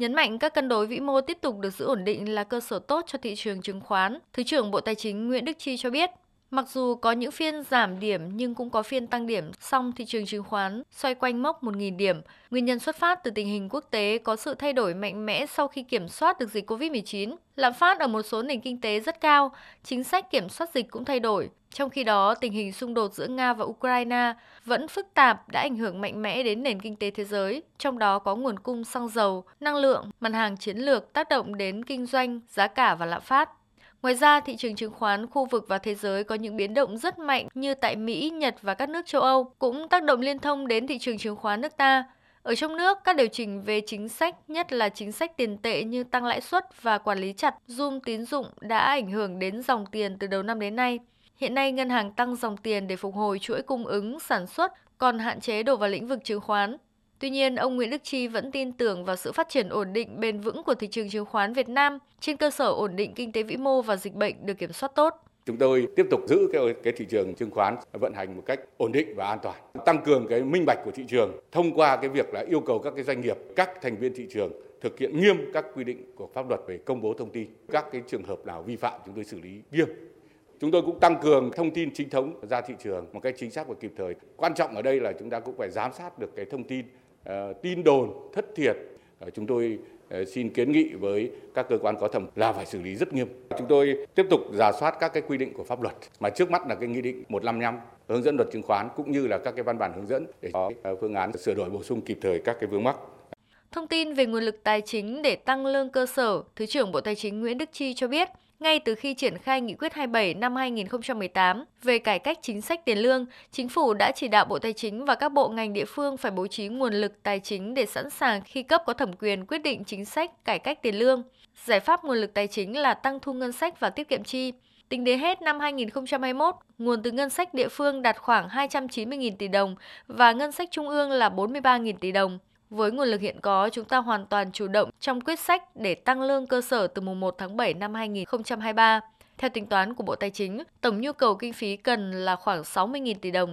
Nhấn mạnh các cân đối vĩ mô tiếp tục được giữ ổn định là cơ sở tốt cho thị trường chứng khoán. Thứ trưởng Bộ Tài chính Nguyễn Đức Chi cho biết, Mặc dù có những phiên giảm điểm nhưng cũng có phiên tăng điểm, song thị trường chứng khoán xoay quanh mốc 1.000 điểm. Nguyên nhân xuất phát từ tình hình quốc tế có sự thay đổi mạnh mẽ sau khi kiểm soát được dịch COVID-19. Lạm phát ở một số nền kinh tế rất cao, chính sách kiểm soát dịch cũng thay đổi. Trong khi đó, tình hình xung đột giữa Nga và Ukraine vẫn phức tạp đã ảnh hưởng mạnh mẽ đến nền kinh tế thế giới, trong đó có nguồn cung xăng dầu, năng lượng, mặt hàng chiến lược tác động đến kinh doanh, giá cả và lạm phát. Ngoài ra, thị trường chứng khoán khu vực và thế giới có những biến động rất mạnh như tại Mỹ, Nhật và các nước châu Âu cũng tác động liên thông đến thị trường chứng khoán nước ta. Ở trong nước, các điều chỉnh về chính sách, nhất là chính sách tiền tệ như tăng lãi suất và quản lý chặt zoom tín dụng đã ảnh hưởng đến dòng tiền từ đầu năm đến nay. Hiện nay, ngân hàng tăng dòng tiền để phục hồi chuỗi cung ứng, sản xuất, còn hạn chế đổ vào lĩnh vực chứng khoán. Tuy nhiên, ông Nguyễn Đức Chi vẫn tin tưởng vào sự phát triển ổn định bền vững của thị trường chứng khoán Việt Nam trên cơ sở ổn định kinh tế vĩ mô và dịch bệnh được kiểm soát tốt. Chúng tôi tiếp tục giữ cái, cái thị trường chứng khoán vận hành một cách ổn định và an toàn, tăng cường cái minh bạch của thị trường thông qua cái việc là yêu cầu các cái doanh nghiệp, các thành viên thị trường thực hiện nghiêm các quy định của pháp luật về công bố thông tin. Các cái trường hợp nào vi phạm chúng tôi xử lý nghiêm. Chúng tôi cũng tăng cường thông tin chính thống ra thị trường một cách chính xác và kịp thời. Quan trọng ở đây là chúng ta cũng phải giám sát được cái thông tin ờ, tin đồn thất thiệt ờ, chúng tôi ờ, xin kiến nghị với các cơ quan có thẩm là phải xử lý rất nghiêm. Chúng tôi tiếp tục giả soát các cái quy định của pháp luật, mà trước mắt là cái nghị định 155 hướng dẫn luật chứng khoán cũng như là các cái văn bản hướng dẫn để có phương án sửa đổi bổ sung kịp thời các cái vướng mắc. Thông tin về nguồn lực tài chính để tăng lương cơ sở, Thứ trưởng Bộ Tài chính Nguyễn Đức Chi cho biết, ngay từ khi triển khai nghị quyết 27 năm 2018 về cải cách chính sách tiền lương, chính phủ đã chỉ đạo Bộ Tài chính và các bộ ngành địa phương phải bố trí nguồn lực tài chính để sẵn sàng khi cấp có thẩm quyền quyết định chính sách cải cách tiền lương. Giải pháp nguồn lực tài chính là tăng thu ngân sách và tiết kiệm chi. Tính đến hết năm 2021, nguồn từ ngân sách địa phương đạt khoảng 290.000 tỷ đồng và ngân sách trung ương là 43.000 tỷ đồng. Với nguồn lực hiện có, chúng ta hoàn toàn chủ động trong quyết sách để tăng lương cơ sở từ mùng 1 tháng 7 năm 2023. Theo tính toán của Bộ Tài chính, tổng nhu cầu kinh phí cần là khoảng 60.000 tỷ đồng